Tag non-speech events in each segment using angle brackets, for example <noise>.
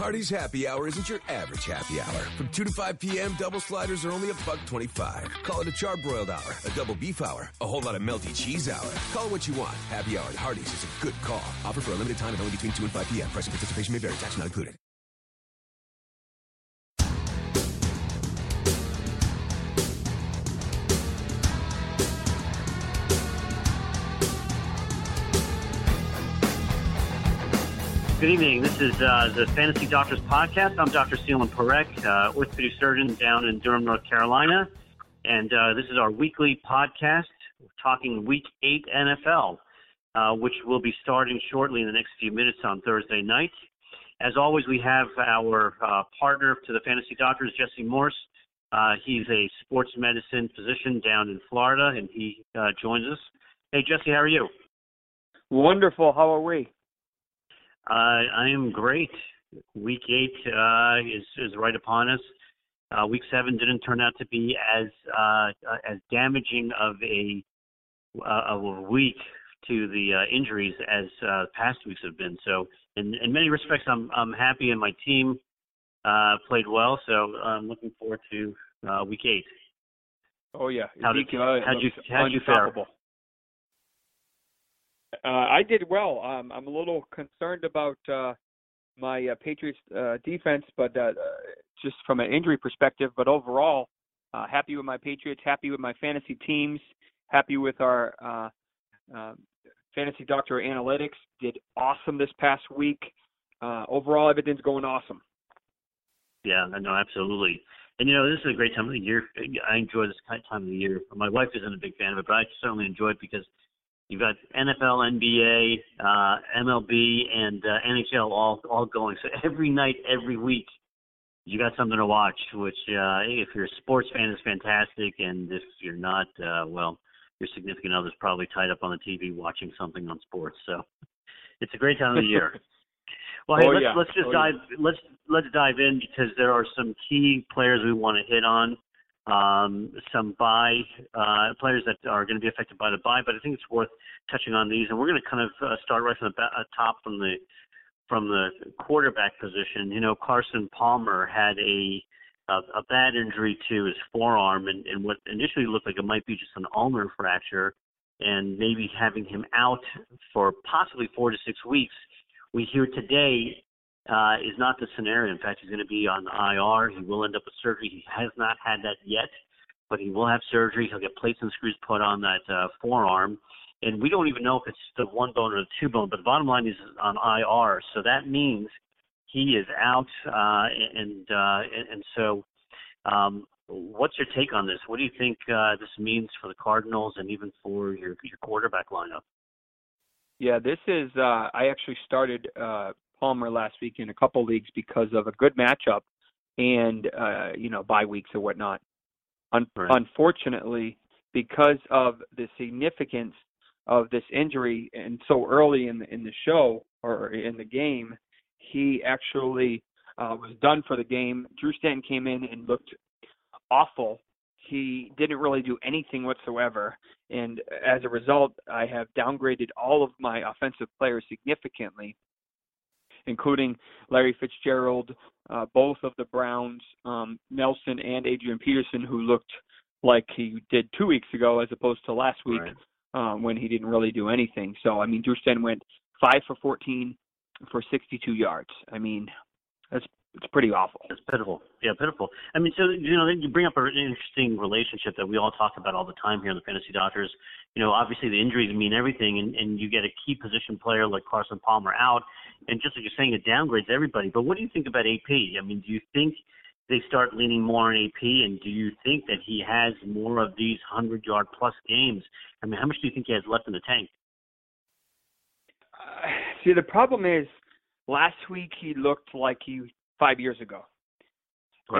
Hardee's Happy Hour isn't your average happy hour. From 2 to 5 p.m., double sliders are only a buck 25. Call it a charbroiled hour, a double beef hour, a whole lot of melty cheese hour. Call what you want. Happy Hour at Hardee's is a good call. Offer for a limited time and only between 2 and 5 p.m. Price and participation may vary. Tax not included. Good evening. This is uh, the Fantasy Doctors Podcast. I'm Dr. Selene Parekh, uh, orthopedic surgeon down in Durham, North Carolina. And uh, this is our weekly podcast We're talking Week 8 NFL, uh, which will be starting shortly in the next few minutes on Thursday night. As always, we have our uh, partner to the Fantasy Doctors, Jesse Morse. Uh, he's a sports medicine physician down in Florida, and he joins us. Hey, Jesse, how are you? Wonderful. How are we? Uh, I am great. Week eight uh, is is right upon us. Uh, week seven didn't turn out to be as uh, as damaging of a uh, of a week to the uh, injuries as uh, past weeks have been. So, in, in many respects, I'm I'm happy, and my team uh, played well. So, I'm looking forward to uh, week eight. Oh yeah. How did, how'd you how'd you fare? Uh, I did well. Um, I'm a little concerned about uh, my uh, Patriots uh, defense, but uh, just from an injury perspective. But overall, uh, happy with my Patriots. Happy with my fantasy teams. Happy with our uh, uh, fantasy doctor analytics. Did awesome this past week. Uh, overall, everything's going awesome. Yeah, no, absolutely. And you know, this is a great time of the year. I enjoy this kind of time of the year. My wife isn't a big fan of it, but I certainly enjoy it because you've got NFL, NBA, uh, MLB, and uh, NHL all all going. So every night, every week, you got something to watch. Which, uh, if you're a sports fan, is fantastic, and if you're not, uh, well, your significant other's probably tied up on the TV watching something on sports. So it's a great time of the year. <laughs> Well, hey, Oh, let's yeah. let's just Oh, dive let's let's dive in because there are some key players we want to hit on. Um, some bye uh, players that are going to be affected by the bye, but I think it's worth touching on these. And we're going to kind of uh, start right from the ba- uh, top from the from the quarterback position. You know, Carson Palmer had a a, a bad injury to his forearm, and, and what initially looked like it might be just an ulnar fracture, and maybe having him out for possibly four to six weeks we hear today uh, is not the scenario. In fact, he's going to be on IR. He will end up with surgery. He has not had that yet, but he will have surgery. He'll get plates and screws put on that uh, forearm. And we don't even know if it's the one bone or the two bone, but the bottom line is on IR. So that means he is out. Uh, and, uh, and, so, um, what's your take on this? What do you think uh, this means for the Cardinals and even for your, your quarterback lineup? Yeah, this is. Uh, I actually started uh, Palmer last week in a couple leagues because of a good matchup and uh, you know bye weeks or whatnot. Un- Right. Unfortunately, because of the significance of this injury and so early in the in the show or in the game, he actually uh, was done for the game. Drew Stanton came in and looked awful. He didn't really do anything whatsoever, and as a result, I have downgraded all of my offensive players significantly, including Larry Fitzgerald, uh, both of the Browns, um, Nelson and Adrian Peterson, who looked like he did two weeks ago as opposed to last week Right. um, when he didn't really do anything. So I mean, Drew Stanton went five for 14 for 62 yards. I mean, that's it's pretty awful. It's pitiful. Yeah, pitiful. I mean, so you know, you bring up an interesting relationship that we all talk about all the time here in the Fantasy Doctors. You know, obviously the injuries mean everything, and, and you get a key position player like Carson Palmer out, and just like you're saying, it downgrades everybody. But what do you think about AP? I mean, do you think they start leaning more on AP, and do you think that he has more of these hundred yard plus games? I mean, how much do you think he has left in the tank? Uh, see, the problem is last week he looked like he five years ago,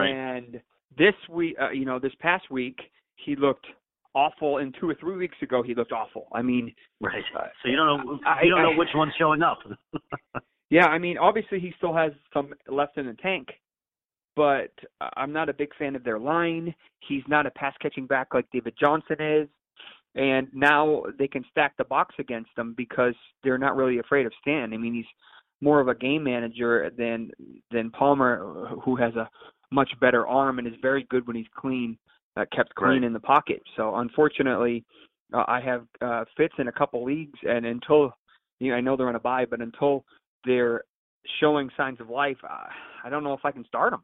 and this week, uh, you know, this past week he looked awful, and two or three weeks ago he looked awful. I mean, Right. Uh, So you don't know I- you don't know I- which one's showing up. <laughs> yeah, I mean, obviously he still has some left in the tank, but I'm not a big fan of their line. He's not a pass catching back like David Johnson is. And now they can stack the box against him because they're not really afraid of Stan. I mean, he's more of a game manager than than Palmer, who has a much better arm and is very good when he's clean, uh, kept clean right. in the pocket. So unfortunately, uh, I have uh, Fitz in a couple leagues, and until you know, I know they're on a bye, but until they're showing signs of life, uh, I don't know if I can start them.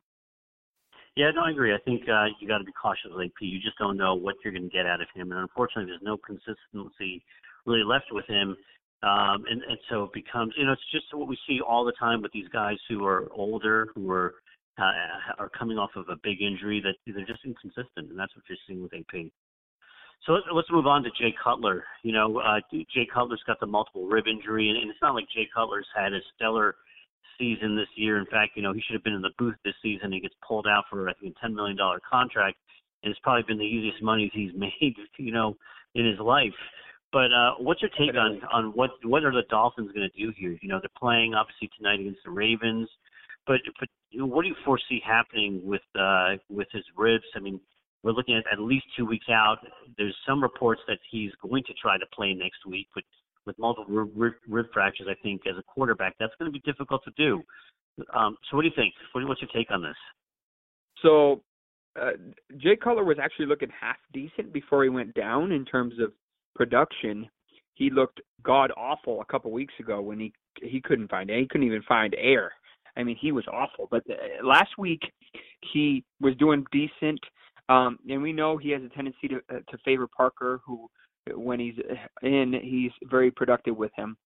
Yeah, no, I agree. I think uh, you got to be cautious with AP. You just don't know what you're going to get out of him, and unfortunately, there's no consistency really left with him. Um, and, and so it becomes, you know, it's just what we see all the time with these guys who are older, who are uh, are coming off of a big injury that they're just inconsistent, and that's what you're seeing with AP. So let's, move on to Jay Cutler. You know, uh, Jay Cutler's got the multiple rib injury, and, and it's not like Jay Cutler's had a stellar season this year. In fact, you know, he should have been in the booth this season. He gets pulled out for I think a ten million dollar contract, and it's probably been the easiest money he's <laughs> made, you know, in his life. But uh, what's your take on on what what are the Dolphins going to do here? You know, they're playing obviously tonight against the Ravens, but but what do you foresee happening with uh, with his ribs? I mean, we're looking at at least two weeks out. There's some reports that he's going to try to play next week, but with multiple rib, rib fractures, I think as a quarterback, that's going to be difficult to do. Um, so, what do you think? What, what's your take on this? So, uh, Jay Cutler was actually looking half decent before he went down in terms of production. He looked god awful a couple weeks ago when he he couldn't find he couldn't even find air. I mean, he was awful. But uh, last week he was doing decent, um, and we know he has a tendency to uh, to favor Parker, who when he's in, he's very productive with him,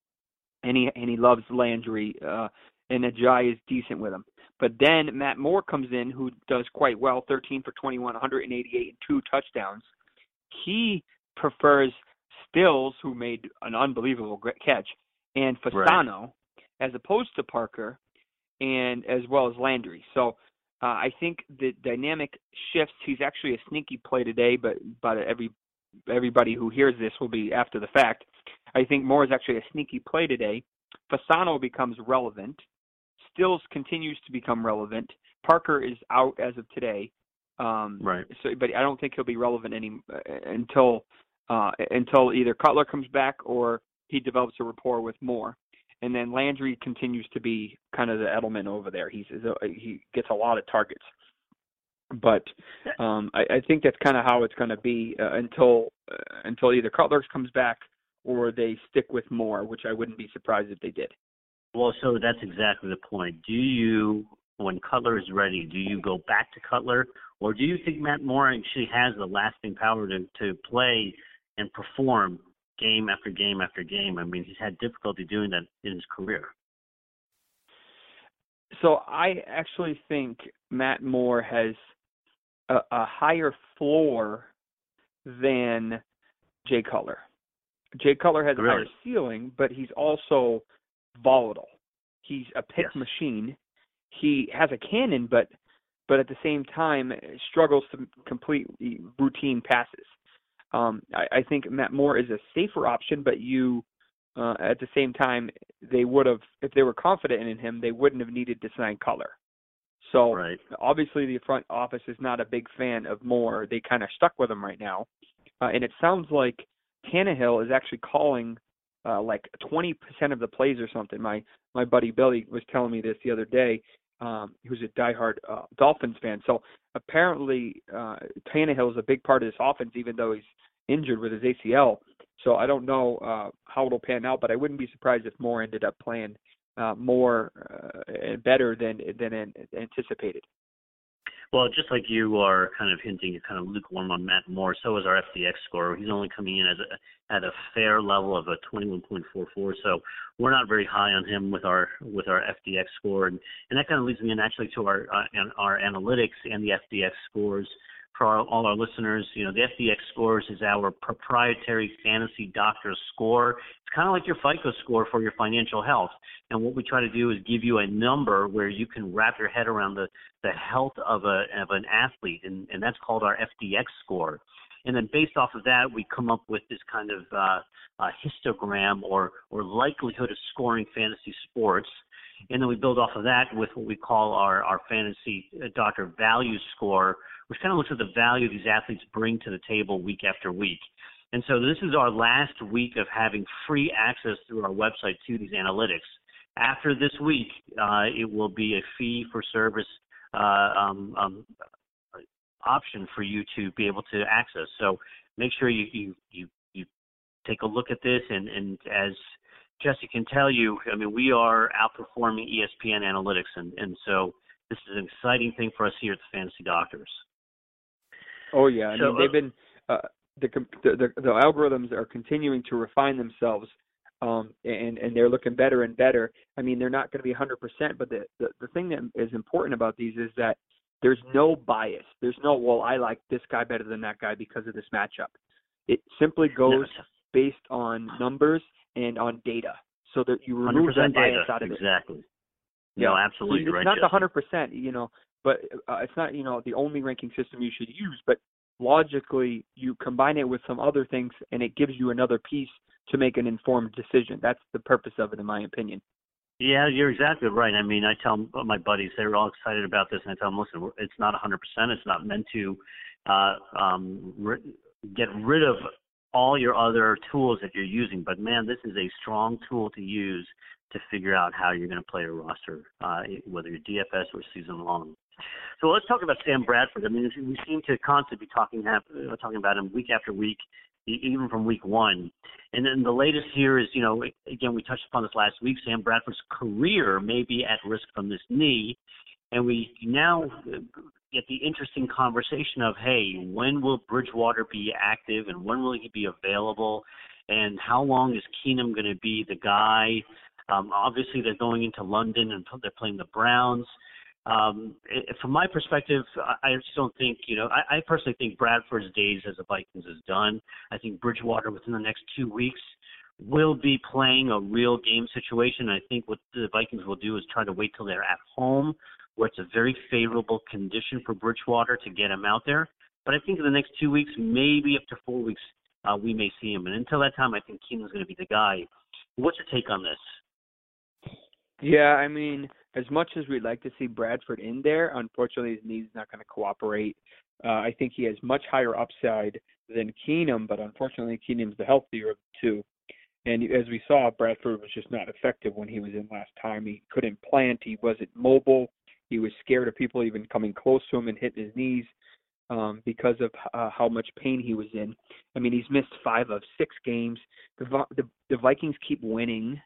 and he and he loves Landry, uh, and Ajayi is decent with him. But then Matt Moore comes in, who does quite well, 13 for 21, 188 and two touchdowns. He prefers Stills, who made an unbelievable catch, and Fasano, right. as opposed to Parker, and as well as Landry. So uh, I think the dynamic shifts. He's actually a sneaky play today, but but every everybody who hears this will be after the fact. I think Moore is actually a sneaky play today. Fasano becomes relevant. Stills continues to become relevant. Parker is out as of today. Um, right. So, but I don't think he'll be relevant any uh, until uh, until either Cutler comes back or he develops a rapport with Moore. And then Landry continues to be kind of the Edelman over there. He's he gets a lot of targets but um, I, I think that's kind of how it's going to be uh, until uh, until either Cutler comes back or they stick with Moore, which I wouldn't be surprised if they did. Well, so that's exactly the point. Do you, when Cutler is ready, do you go back to Cutler, or do you think Matt Moore actually has the lasting power to to play and perform game after game after game? I mean, he's had difficulty doing that in his career. So I actually think Matt Moore has a, a higher floor than Jay Cutler. Jay Cutler has really? a higher ceiling, but he's also volatile. He's a pick yes. machine. He has a cannon, but but at the same time struggles to complete routine passes. Um, I, I think Matt Moore is a safer option, but you uh, at the same time they would have if they were confident in him, they wouldn't have needed to sign Cutler. So right. obviously the front office is not a big fan of Moore. They kind of stuck with him right now, uh, and it sounds like Tannehill is actually calling uh, like 20% of the plays or something. My my buddy Billy was telling me this the other day. Um, who's a diehard uh, Dolphins fan. So apparently uh, Tannehill is a big part of this offense, even though he's injured with his ACL. So I don't know uh, how it'll pan out, but I wouldn't be surprised if Moore ended up playing uh, more uh, better than than anticipated. Well, just like you are kind of hinting, you're kind of lukewarm on Matt Moore. So is our FDX score. He's only coming in as a, at a fair level of a 21.44. So we're not very high on him with our with our FDX score, and, and that kind of leads me naturally to our uh, our analytics and the FDX scores for our, all our listeners, you know, the FDX scores is our proprietary fantasy doctor score. It's kind of like your FICO score for your financial health. And what we try to do is give you a number where you can wrap your head around the, the health of a of an athlete, and, and that's called our FDX score. And then based off of that, we come up with this kind of uh, uh, histogram or or likelihood of scoring fantasy sports. And then we build off of that with what we call our, our fantasy uh, doctor value score, which kind of looks at the value these athletes bring to the table week after week. And so this is our last week of having free access through our website to these analytics. after this week, uh, it will be a fee for service uh, um, um, option for you to be able to access. So make sure you you you, you take a look at this, and and as Jesse can tell you, I mean, we are outperforming ESPN analytics, and, and so this is an exciting thing for us here at the Fantasy Doctors. Oh yeah, I so, mean they've been uh, the, the the algorithms are continuing to refine themselves, um, and and they're looking better and better. I mean, they're not going to be 100%, but the, the the thing that is important about these is that there's no bias. There's no well, I like this guy better than that guy because of this matchup. It simply goes based on numbers and on data, so that you remove that bias data. out of exactly. it. Exactly. Yeah, no, absolutely so right. Not the hundred percent, you know, but uh, it's not you know the only ranking system you should use. But logically, you combine it with some other things, and it gives you another piece to make an informed decision. That's the purpose of it, in my opinion. Yeah, you're exactly right. I mean, I tell my buddies they're all excited about this, and I tell them, listen, it's not 100%. It's not meant to uh, um, get rid of all your other tools that you're using. But man, this is a strong tool to use to figure out how you're going to play a roster, uh, whether you're DFS or season long. So let's talk about Sam Bradford. I mean, we seem to constantly be talking uh, talking about him week after week, even from week one. And then the latest here is, you know, again we touched upon this last week. Sam Bradford's career may be at risk from this knee, and we now get the interesting conversation of, hey, when will Bridgewater be active and when will he be available, and how long is Keenum going to be the guy? Um, obviously, they're going into London and they're playing the Browns. Um, it, from my perspective, I, I just don't think, you know, I, I personally think Bradford's days as a Vikings is done. I think Bridgewater within the next two weeks will be playing a real game situation. I think what the Vikings will do is try to wait till they're at home where it's a very favorable condition for Bridgewater to get him out there. But I think in the next two weeks, maybe up to four weeks, uh, we may see him. And until that time, I think Keenum's going to be the guy. What's your take on this? Yeah, I mean, as much as we'd like to see Bradford in there, unfortunately his knee's not going to cooperate. Uh, I think he has much higher upside than Keenum, but unfortunately Keenum's the healthier of the two. And as we saw, Bradford was just not effective when he was in last time. He couldn't plant. He wasn't mobile. He was scared of people even coming close to him and hitting his knees um, because of uh, how much pain he was in. I mean, he's missed five of six games. The the, the Vikings keep winning.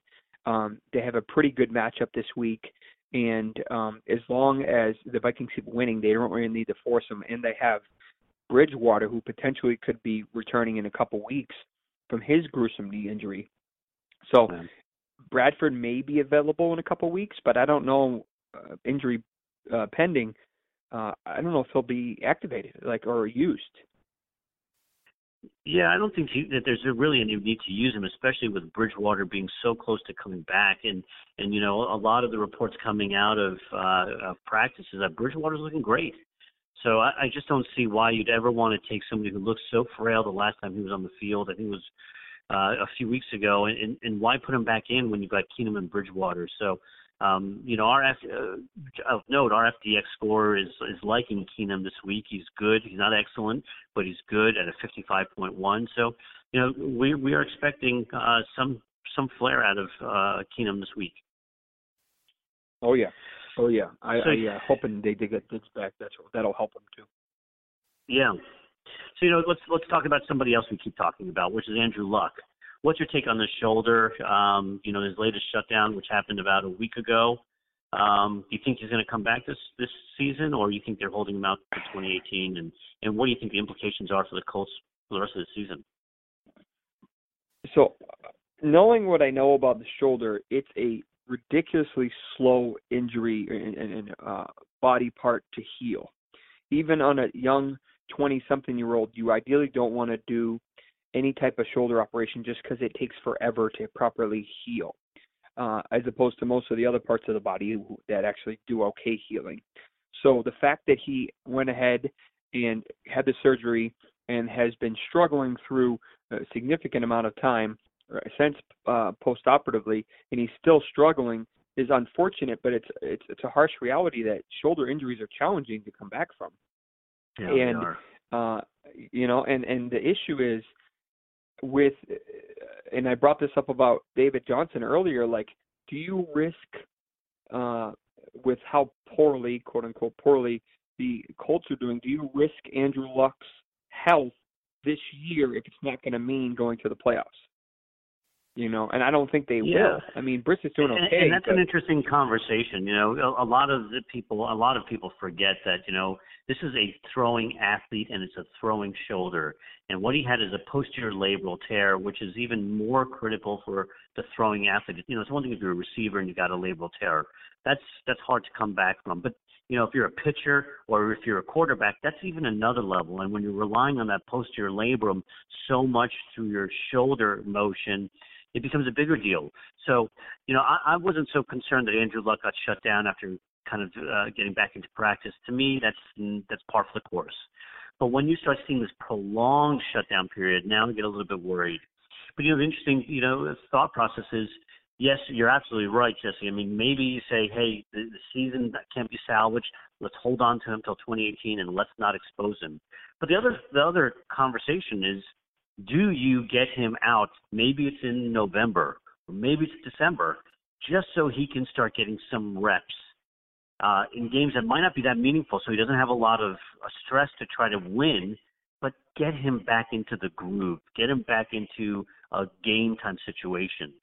Um, they have a pretty good matchup this week, and um, as long as the Vikings keep winning, they don't really need to force them. And they have Bridgewater, who potentially could be returning in a couple weeks from his gruesome knee injury. So Bradford may be available in a couple weeks, but I don't know uh, injury uh, pending, uh, I don't know if he'll be activated, like or used. Yeah, I don't think he, that there's really any need to use him, especially with Bridgewater being so close to coming back, and and you know a lot of the reports coming out of uh, of practice is that Bridgewater's looking great. So I, I just don't see why you'd ever want to take somebody who looks so frail the last time he was on the field. I think it was uh, a few weeks ago, and, and and why put him back in when you've got Keenum and Bridgewater? So um, you know, our F, uh, note our FDX score is is liking Keenum this week. He's good. He's not excellent, but he's good at a 55.1. So, you know, we we are expecting uh, some some flare out of uh, Keenum this week. Oh yeah, oh yeah. I, so, I uh, hoping they, they get Diggs back. That's that'll help them too. Yeah. So you know, let's let's talk about somebody else we keep talking about, which is Andrew Luck. What's your take on the shoulder? Um, you know, his latest shutdown, which happened about a week ago. Um, do you think he's going to come back this this season, or you think they're holding him out for 2018? And and what do you think the implications are for the Colts for the rest of the season? So, knowing what I know about the shoulder, it's a ridiculously slow injury and, uh, body part to heal. Even on a young 20 something year old, you ideally don't want to do any type of shoulder operation just because it takes forever to properly heal, uh, as opposed to most of the other parts of the body that actually do okay healing. So the fact that he went ahead and had the surgery and has been struggling through a significant amount of time uh, since uh, post-operatively, and he's still struggling, is unfortunate. But it's it's it's a harsh reality that shoulder injuries are challenging to come back from. Yeah, and uh, you know, and and the issue is with and I brought this up about David Johnson earlier like do you risk uh, with how poorly, quote unquote, poorly the Colts are doing? Do you risk Andrew Luck's health this year if it's not going to mean going to the playoffs? You know, and I don't think they yeah. will. I mean, Brissett's doing okay. And, and that's but... an interesting conversation. You know, a, a lot of the people, a lot of people forget that you know this is a throwing athlete and it's a throwing shoulder. And what he had is a posterior labral tear, which is even more critical for the throwing athlete. You know, it's one thing if you're a receiver and you got a labral tear. That's that's hard to come back from. But you know, if you're a pitcher or if you're a quarterback, that's even another level. And when you're relying on that posterior labrum so much through your shoulder motion, it becomes a bigger deal. So, you know, I, I wasn't so concerned that Andrew Luck got shut down after kind of uh, getting back into practice. To me, that's that's par for the course. But when you start seeing this prolonged shutdown period, now I get a little bit worried. But you know, the interesting, you know, thought process is yes, you're absolutely right, Jesse. I mean, maybe you say, hey, the, the season can't be salvaged. Let's hold on to him until 2018 and let's not expose him. But the other the other conversation is, do you get him out? Maybe it's in November, or maybe it's December, just so he can start getting some reps uh, in games that might not be that meaningful, so he doesn't have a lot of uh, stress to try to win. But get him back into the groove, get him back into a game time situation.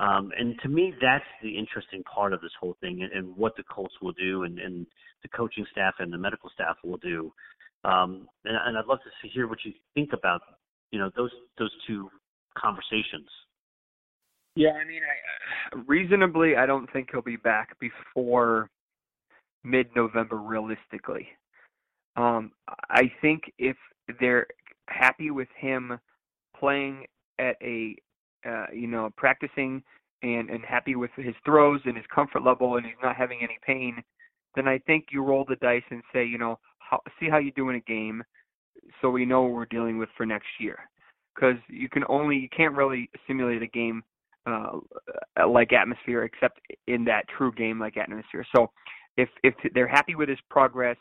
Um, and to me, that's the interesting part of this whole thing and, and what the Colts will do and, and the coaching staff and the medical staff will do. Um, and, and I'd love to see, hear what you think about, you know, those those two conversations. Yeah, I mean, I, reasonably, I don't think he'll be back before mid-November, realistically. Um, I think if they're happy with him playing at a uh, you know, practicing and and happy with his throws and his comfort level, and he's not having any pain, then I think you roll the dice and say, you know, how, see how you do in a game, so we know what we're dealing with for next year. Because you can only you can't really simulate a game uh, like atmosphere except in that true game like atmosphere. So if if they're happy with his progress,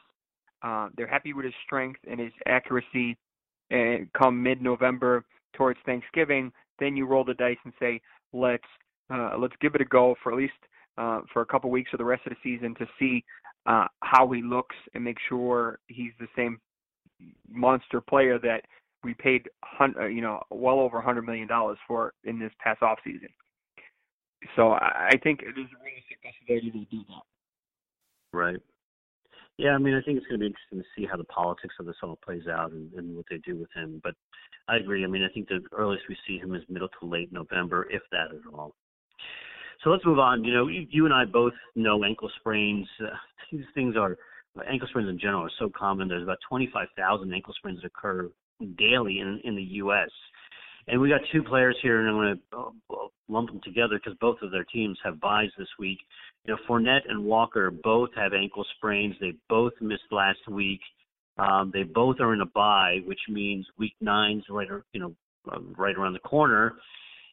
uh, they're happy with his strength and his accuracy, and come mid-November towards Thanksgiving, then you roll the dice and say, let's uh, let's give it a go for at least uh, for a couple weeks or the rest of the season to see uh, how he looks and make sure he's the same monster player that we paid uh, you know well over a hundred million dollars for in this past off season. So I think there's a realistic possibility to do that. Right. Yeah, I mean, I think it's going to be interesting to see how the politics of this all plays out and, and what they do with him. But I agree. I mean, I think the earliest we see him is middle to late November, if that at all. So let's move on. You know, you, you and I both know ankle sprains. Uh, <laughs> these things are ankle sprains in general are so common. There's about 25,000 ankle sprains that occur daily in in the U.S. And we got two players here, and I'm going to uh, lump them together because both of their teams have byes this week. You know, Fournette and Walker both have ankle sprains. They both missed last week. Um, they both are in a bye, which means week nine's right, you know, right around the corner.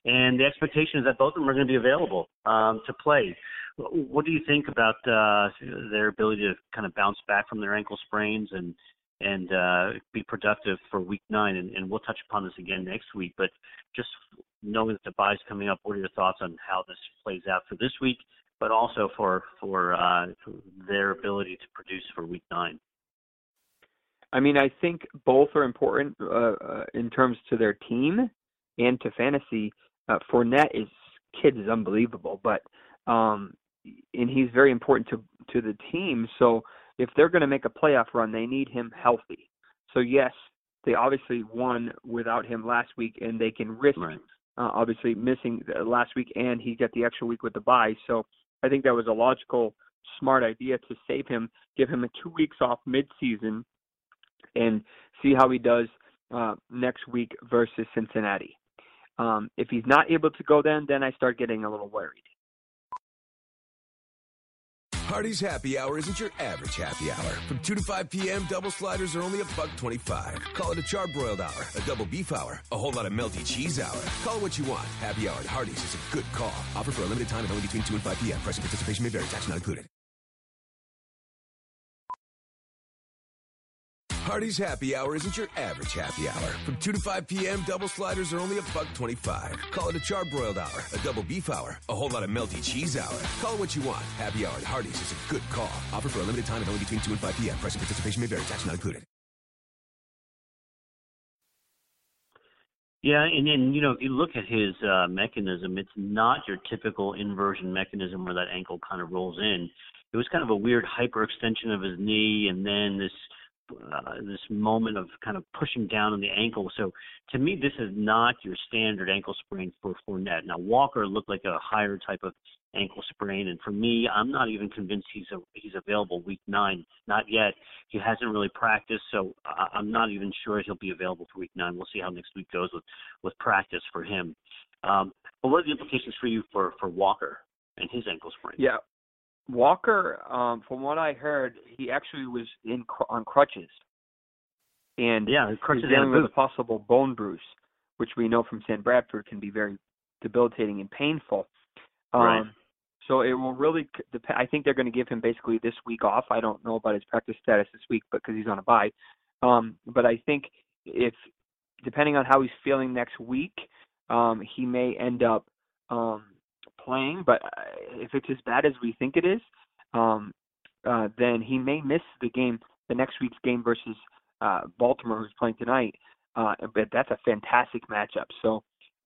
And the expectation is that both of them are going to be available um, to play. What do you think about uh, their ability to kind of bounce back from their ankle sprains and and uh, be productive for week nine? And, and we'll touch upon this again next week. But just knowing that the bye is coming up, what are your thoughts on how this plays out for this week, but also for for, uh, for their ability to produce for week nine? I mean, I think both are important uh, uh, in terms to their team and to fantasy. Uh, Fournette is kid is unbelievable, but um, and he's very important to to the team. So if they're going to make a playoff run, they need him healthy. So yes, they obviously won without him last week, and they can risk right. uh, obviously missing last week, and he got the extra week with the bye. So I think that was a logical, smart idea to save him, give him a two weeks off mid-season and see how he does uh, next week versus Cincinnati. Um, if he's not able to go then, then I start getting a little worried. Hardee's Happy Hour isn't your average happy hour. From 2 to 5 p.m., double sliders are only a buck 25. Call it a charbroiled hour, a double beef hour, a whole lot of melty cheese hour. Call it what you want. Happy Hour at Hardee's is a good call. Offer for a limited time and only between 2 and 5 p.m. Price and participation may vary. Tax not included. Hardee's Happy Hour isn't your average happy hour. From 2 to 5 p.m., double sliders are only a buck 25. Call it a charbroiled hour, a double beef hour, a whole lot of melty cheese hour. Call it what you want. Happy Hour at Hardee's is a good call. Offer for a limited time and only between 2 and 5 p.m. Price and participation may vary. Tax not included. Yeah, and then you know if you look at his uh, mechanism, it's not your typical inversion mechanism where that ankle kind of rolls in. It was kind of a weird hyperextension of his knee, and then this uh, this moment of kind of pushing down on the ankle. So to me, this is not your standard ankle sprain for Fournette. Now Walker looked like a higher type of ankle sprain, and for me, I'm not even convinced he's a, he's available week nine. Not yet. He hasn't really practiced, so I, I'm not even sure he'll be available for week nine. We'll see how next week goes with with practice for him. Um, but what are the implications for you for for Walker and his ankle sprain? Yeah, Walker, um, from what I heard, he actually was in on crutches, and yeah, crutches he's dealing with a possible bone bruise, which we know from Sam Bradford can be very debilitating and painful. Um, right. So it will really depend. I think they're going to give him basically this week off. I don't know about his practice status this week, but because he's on a bye. Um, but I think if depending on how he's feeling next week, um, he may end up um, playing, but uh, if it's as bad as we think it is, um, uh, then he may miss the game, the next week's game versus uh, Baltimore, who's playing tonight. Uh, but that's a fantastic matchup. So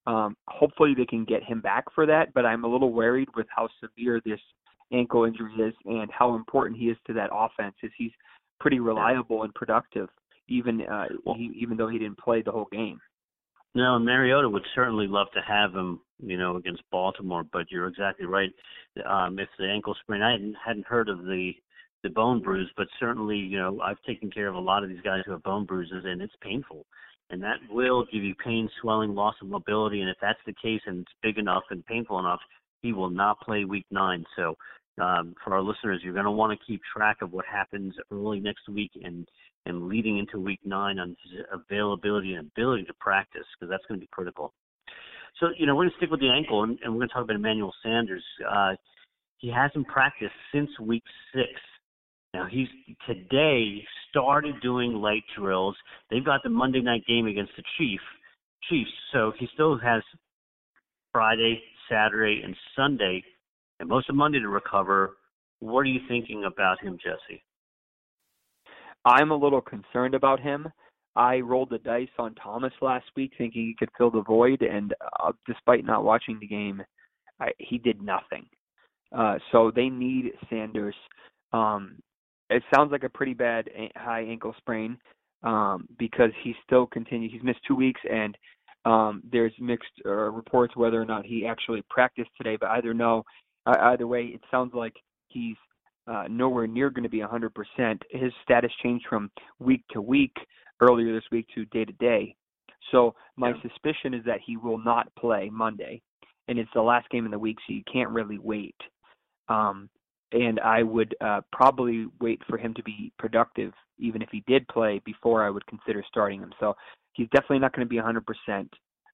um, hopefully they can get him back for that. But I'm a little worried with how severe this ankle injury is and how important he is to that offense. Is he's pretty reliable and productive, even uh, he, even though he didn't play the whole game. No, Mariota would certainly love to have him, you know, against Baltimore. But you're exactly right. Um, if the ankle sprain, I hadn't, hadn't heard of the the bone bruise, but certainly, you know, I've taken care of a lot of these guys who have bone bruises, and it's painful, and that will give you pain, swelling, loss of mobility. And if that's the case, and it's big enough and painful enough, he will not play Week Nine. So um, for our listeners, you're going to want to keep track of what happens early next week and and leading into week nine on his availability and ability to practice because that's going to be critical. So, you know, we're going to stick with the ankle and, and we're going to talk about Emmanuel Sanders. Uh, he hasn't practiced since week six. Now he's today started doing light drills. They've got the Monday night game against the Chief Chiefs, so he still has Friday, Saturday, and Sunday, and most of Monday to recover. What are you thinking about him, Jesse? I'm a little concerned about him. I rolled the dice on Thomas last week, thinking he could fill the void, and uh, despite not watching the game, I, he did nothing. Uh, so they need Sanders. Um, it sounds like a pretty bad high ankle sprain um, because he still continues. He's missed two weeks, and um, there's mixed uh, reports whether or not he actually practiced today. But either no, uh, either way, it sounds like he's uh, nowhere near going to be 100%. His status changed from week to week earlier this week to day to day. So my yeah. suspicion is that he will not play Monday, and it's the last game in the week, so you can't really wait. Um, and I would uh, probably wait for him to be productive, even if he did play, before I would consider starting him. So he's definitely not going to be 100%.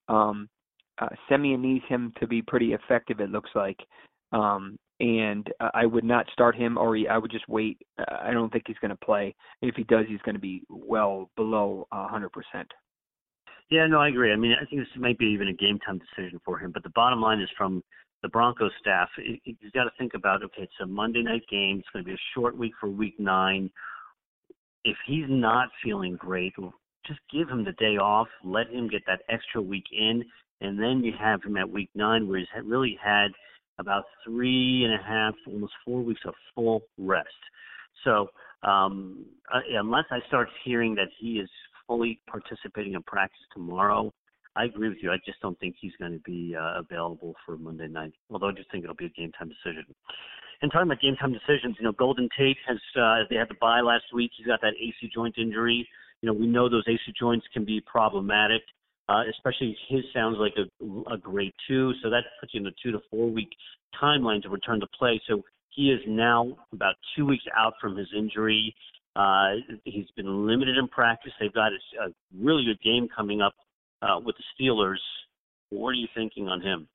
Um, uh, Siemian needs him to be pretty effective. It looks like, um, and uh, I would not start him, or he, I would just wait. Uh, I don't think he's going to play. If he does, he's going to be well below uh, 100%. Yeah, no, I agree. I mean, I think this might be even a game time decision for him. But the bottom line is from the Broncos staff, he's got to think about okay, it's a Monday night game. It's going to be a short week for Week Nine. If he's not feeling great, just give him the day off. Let him get that extra week in, and then you have him at Week Nine, where he's really had about three and a half, almost four weeks of full rest. So um, uh, unless I start hearing that he is fully participating in practice tomorrow, I agree with you. I just don't think he's going to be uh, available for Monday night. Although I just think it'll be a game time decision. And talking about game time decisions, you know, Golden Tate has uh, they had the bye last week. He's got that AC joint injury. You know, we know those AC joints can be problematic uh, especially his sounds like a, a grade two, so that puts you in the two to four week timeline to return to play. So he is now about two weeks out from his injury. Uh, he's been limited in practice. They've got a, a really good game coming up uh, with the Steelers. What are you thinking on him?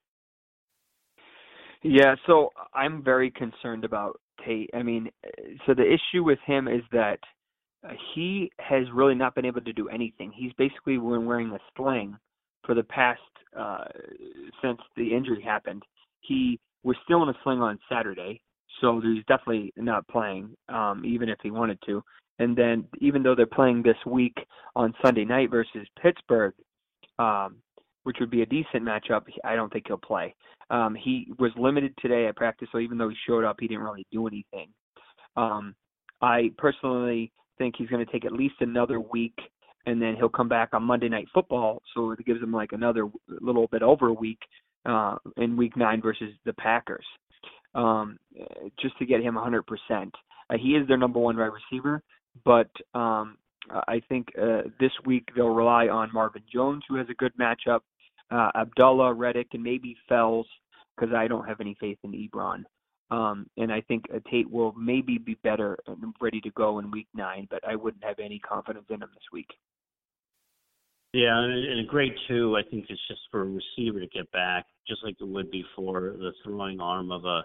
Yeah, so I'm very concerned about Tate. I mean, so the issue with him is that he has really not been able to do anything. He's basically been wearing a sling for the past uh, since the injury happened. He was still in a sling on Saturday, so he's definitely not playing, um, even if he wanted to. And then, even though they're playing this week on Sunday night versus Pittsburgh, um, which would be a decent matchup, I don't think he'll play. Um, he was limited today at practice, so even though he showed up, he didn't really do anything. Um, I personally think he's going to take at least another week, and then he'll come back on Monday Night Football, so it gives him like another little bit over a week uh, in Week Nine versus the Packers, um, just to get him 100%. Uh, he is their number one wide receiver, but um, I think uh, this week they'll rely on Marvin Jones, who has a good matchup, uh, Abdullah, Riddick, and maybe Fells, because I don't have any faith in Ebron. Um, and I think Tate will maybe be better and ready to go in week nine, but I wouldn't have any confidence in him this week. Yeah, and a great two, I think it's just for a receiver to get back, just like it would be for the throwing arm of a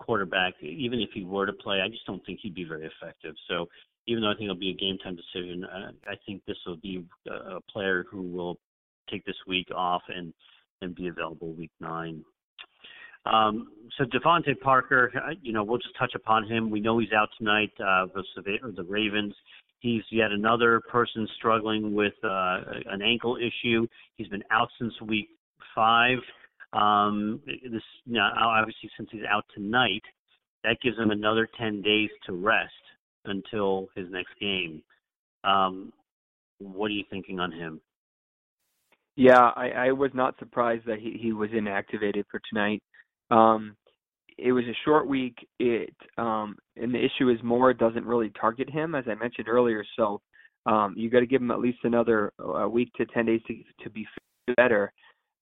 quarterback. Even if he were to play, I just don't think he'd be very effective. So even though I think it'll be a game time decision, I think this will be a player who will take this week off and and be available week nine. Um, so DeVante Parker, you know, we'll just touch upon him. We know he's out tonight uh, versus the Ravens. He's yet another person struggling with uh, an ankle issue. He's been out since week five. Um, this now, obviously, since he's out tonight, that gives him another 10 days to rest until his next game. Um, what are you thinking on him? Yeah, I, I was not surprised that he, he was inactivated for tonight. Um, it was a short week. It um, and the issue is Moore doesn't really target him, as I mentioned earlier. So um, you got to give him at least another uh, week to ten days to to be better.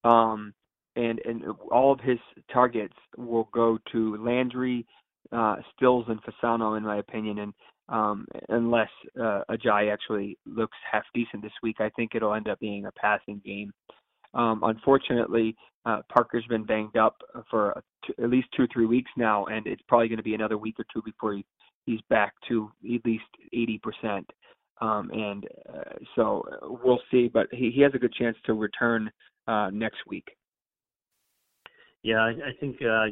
Um, and and all of his targets will go to Landry, uh, Stills, and Fasano, in my opinion. And um, unless uh, Ajayi actually looks half decent this week, I think it'll end up being a passing game. Um, unfortunately, uh, Parker's been banged up for at least two, or three weeks now, and it's probably going to be another week or two before he, he's back to at least 80%. Um, and uh, so we'll see, but he, he has a good chance to return uh, next week. Yeah, I, I think uh,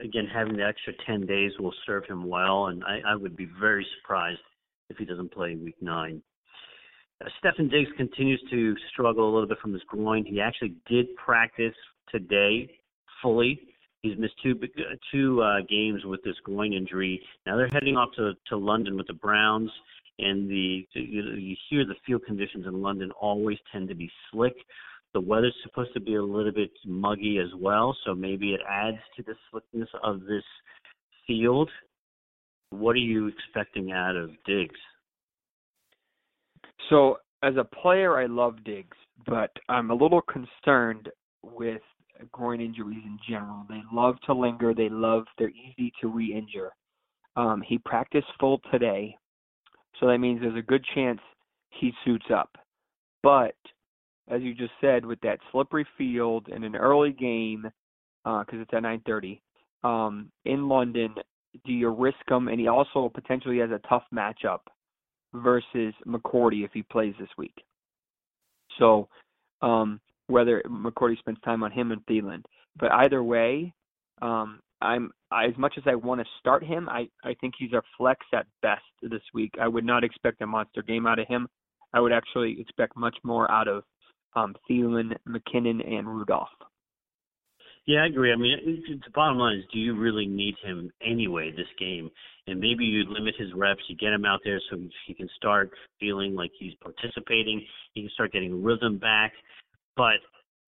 again having the extra ten days will serve him well, and I, I would be very surprised if he doesn't play Week Nine. Uh, Stefon Diggs continues to struggle a little bit from his groin. He actually did practice today fully. He's missed two two uh, games with this groin injury. Now they're heading off to to London with the Browns, and the you, you hear the field conditions in London always tend to be slick. The weather's supposed to be a little bit muggy as well, so maybe it adds to the slickness of this field. What are you expecting out of Diggs? So, as a player, I love Diggs, but I'm a little concerned with groin injuries in general. They love to linger. They love. They're easy to re-injure. Um, he practiced full today, so that means there's a good chance he suits up. But as you just said, with that slippery field in an early game, because uh, it's at 9:30 um, in London, do you risk him? And he also potentially has a tough matchup versus McCourty if he plays this week. So um, whether McCourty spends time on him and Thielen, but either way, um, I'm I, as much as I want to start him, I I think he's a flex at best this week. I would not expect a monster game out of him. I would actually expect much more out of um, Thielen, McKinnon, and Rudolph. Yeah, I agree. I mean, the bottom line is, do you really need him anyway this game? And maybe you limit his reps, you get him out there so he can start feeling like he's participating. He can start getting rhythm back. But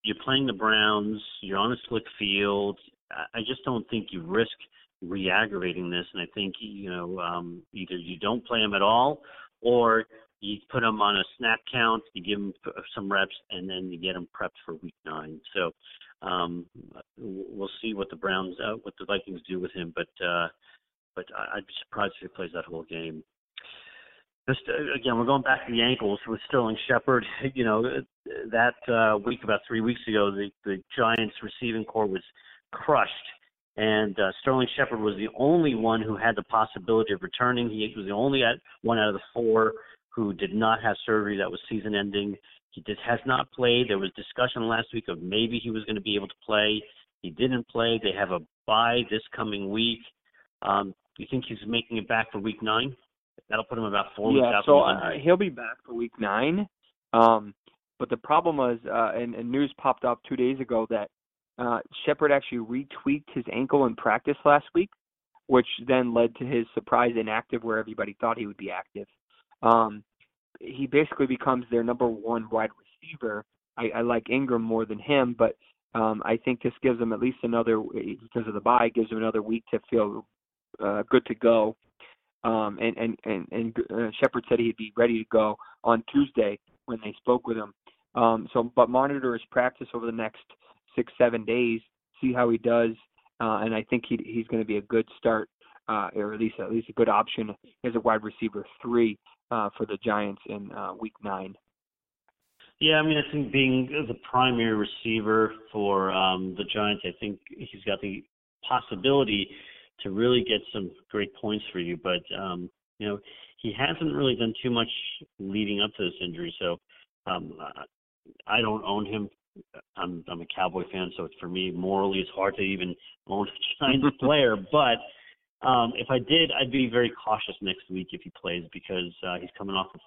you're playing the Browns. You're on a slick field. I just don't think you risk re-aggravating this. And I think you know um, either you don't play him at all, or you put them on a snap count, you give them some reps, and then you get them prepped for week nine. So um, we'll see what the Browns, uh, what the Vikings do with him, but uh, but I'd be surprised if he plays that whole game. Just uh, again, we're going back to the ankles with Sterling Shepard. <laughs> You know that uh, week about three weeks ago, the the Giants receiving corps was crushed and uh, Sterling Shepard was the only one who had the possibility of returning. He was the only one out of the four who did not have surgery that was season ending. He just has not played. There was discussion last week of maybe he was going to be able to play. He didn't play. They have a bye this coming week. Um, you think he's making it back for week nine? That'll put him about four yeah, weeks out. so uh, he'll be back for week nine. Um, but the problem was, uh, and, and news popped up two days ago that uh, Shepard actually retweaked his ankle in practice last week, which then led to his surprise inactive where everybody thought he would be active. Um, he basically becomes their number one wide receiver. I, I like Engram more than him, but um, I think this gives them at least another because of the bye, gives them another week to feel uh, good to go. Um, and and and, and uh, Shepard said he'd be ready to go on Tuesday when they spoke with him. Um, so, but monitor his practice over the next six seven days, see how he does, uh, and I think he he's going to be a good start, uh, or at least at least a good option as a wide receiver three uh, for the Giants in uh, Week Nine. Yeah, I mean, I think being the primary receiver for um, the Giants, I think he's got the possibility to really get some great points for you. But um, you know, he hasn't really done too much leading up to this injury, so um, I don't own him. I'm I'm a Cowboy fan, so it's for me morally it's hard to even own a Giants <laughs> player. But um, if I did, I'd be very cautious next week if he plays because uh, he's coming off of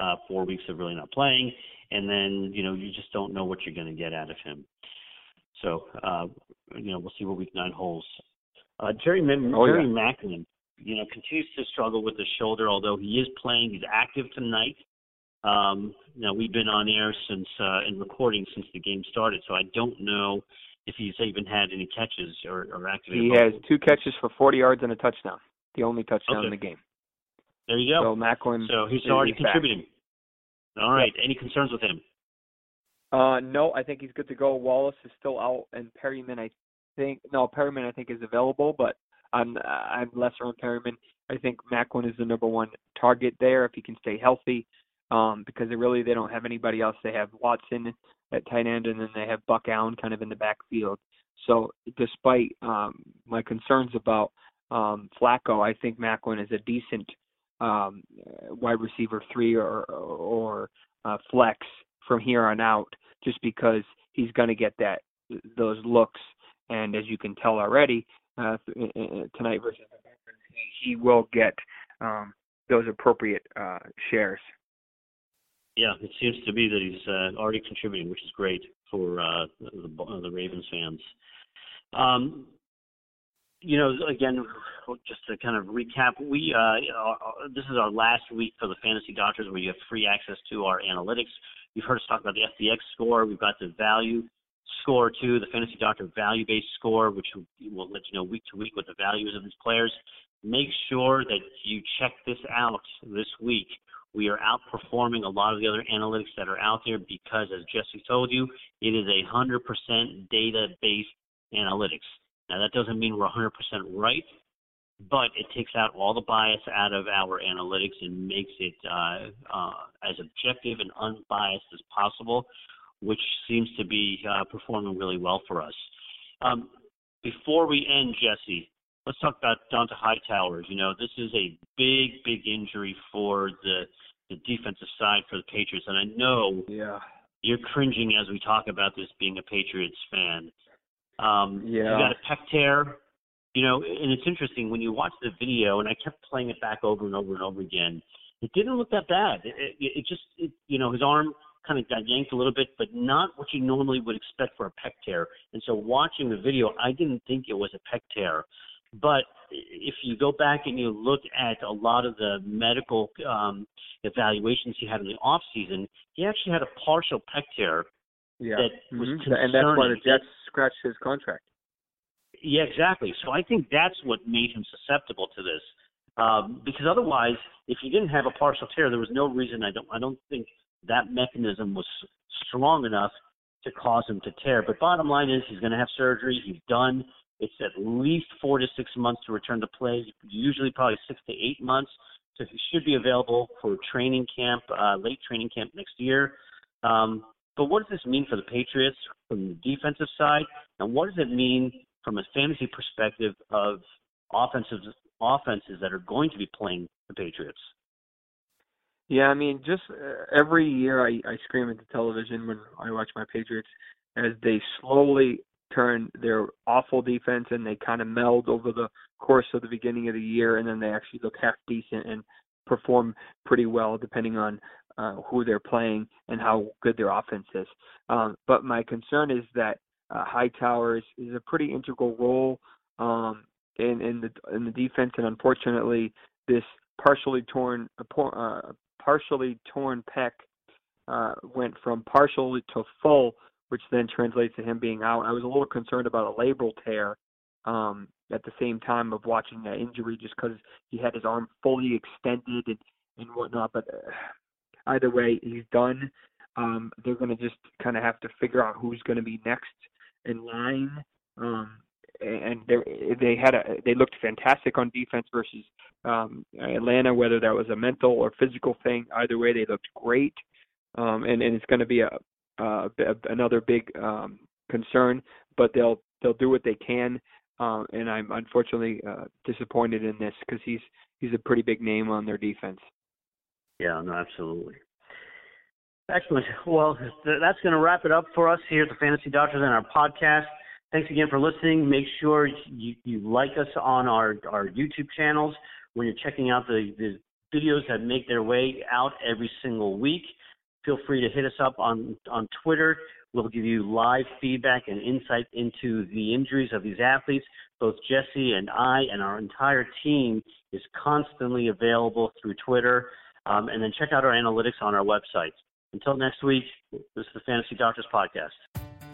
uh, four weeks of really not playing, and then you know you just don't know what you're going to get out of him. So uh, you know we'll see what Week Nine holds. Uh, Jerry oh, Jerry yeah. Maclin, you know, continues to struggle with the shoulder, although he is playing. He's active tonight. Um, now we've been on air since uh, and recording since the game started, so I don't know if he's even had any catches or, or activated. He has two catches for 40 yards and a touchdown. The only touchdown Okay. in the game. There you go. So Maclin. So he's already is back. contributing. All right. Any concerns with him? Uh, no, I think he's good to go. Wallace is still out, and Perriman, I think, no, Perriman, I think is available, but I'm I'm lesser on Perriman. I think Maclin is the number one target there if he can stay healthy, um, because they really they don't have anybody else. They have Watson at tight end, and then they have Buck Allen kind of in the backfield. So despite um, my concerns about um, Flacco, I think Maclin is a decent um, wide receiver three or or uh, flex from here on out, just because he's going to get that those looks, and as you can tell already uh, tonight versus he will get um, those appropriate uh, shares. Yeah, it seems to be that he's uh, already contributing, which is great for uh, the, the Ravens fans. Um, you know, again, just to kind of recap, we uh, this is our last week for the Fantasy Doctors, where you have free access to our analytics. You've heard us talk about the FDX score. We've got the value score too, the Fantasy Doctor value-based score, which will let you know week to week what the value is of these players. Make sure that you check this out this week. We are outperforming a lot of the other analytics that are out there because, as Jesse told you, it is a 100% data-based analytics. Now, that doesn't mean we're 100% right, but it takes out all the bias out of our analytics and makes it uh, uh, as objective and unbiased as possible, which seems to be uh, performing really well for us. Um, before we end, Jesse, let's talk about Dont'a Hightower. You know, this is a big, big injury for the the defensive side for the Patriots, and I know Yeah. you're cringing as we talk about this being a Patriots fan. Um, Yeah. You got a pec tear, you know, and it's interesting when you watch the video, and I kept playing it back over and over and over again. It didn't look that bad. It, it, it just, it, you know, his arm kind of got yanked a little bit, but not what you normally would expect for a pec tear. And so watching the video, I didn't think it was a pec tear. But if you go back and you look at a lot of the medical um, evaluations he had in the off season, he actually had a partial pec tear Yeah. that was Mhm. And that's why the. Jets scratched his contract. Yeah, exactly. So I think that's what made him susceptible to this. Um, because otherwise, if he didn't have a partial tear, there was no reason. I don't. I don't think that mechanism was strong enough to cause him to tear. But bottom line is, he's going to have surgery. He's done. It's at least four to six months to return to play. Usually, probably six to eight months. So he should be available for training camp, uh, late training camp next year. Um, but what does this mean for the Patriots from the defensive side, and what does it mean from a fantasy perspective of offensive offenses that are going to be playing the Patriots? Yeah, I mean, just uh, every year I, I scream at the television when I watch my Patriots as they slowly turn their awful defense and they kind of meld over the course of the beginning of the year, and then they actually look half decent and perform pretty well depending on uh, who they're playing and how good their offense is. Um, but my concern is that uh, Hightower is, is a pretty integral role um, in in the in the defense, and unfortunately, this partially torn uh, partially torn pec uh, went from partially to full, which then translates to him being out. I was a little concerned about a labral tear um, at the same time of watching that injury, just because he had his arm fully extended and and whatnot. But uh, either way, he's done. Um, they're going to just kind of have to figure out who's going to be next in line. Um, and they had a they looked fantastic on defense versus um, Atlanta, whether that was a mental or physical thing. Either way, they looked great, um, and and it's going to be a, a, another big um, concern. But they'll they'll do what they can, um, and I'm unfortunately uh, disappointed in this because he's he's a pretty big name on their defense. Yeah, no, absolutely. Excellent. Well, that's going to wrap it up for us here at the Fantasy Doctors and our podcast. Thanks again for listening. Make sure you, you like us on our, our YouTube channels when you're checking out the, the videos that make their way out every single week. Feel free to hit us up on, on Twitter. We'll give you live feedback and insight into the injuries of these athletes. Both Jesse and I and our entire team is constantly available through Twitter. Um, and then check out our analytics on our website. Until next week, this is the Fantasy Doctors Podcast.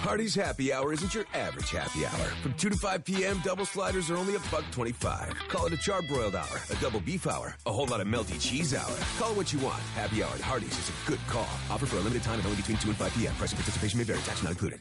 Hardee's Happy Hour isn't your average happy hour. From 2 to 5 p.m., double sliders are only a buck 25. Call it a charbroiled hour, a double beef hour, a whole lot of melty cheese hour. Call it what you want. Happy Hour at Hardee's is a good call. Offer for a limited time and only between 2 and 5 p.m. Price and participation may vary. Tax not included.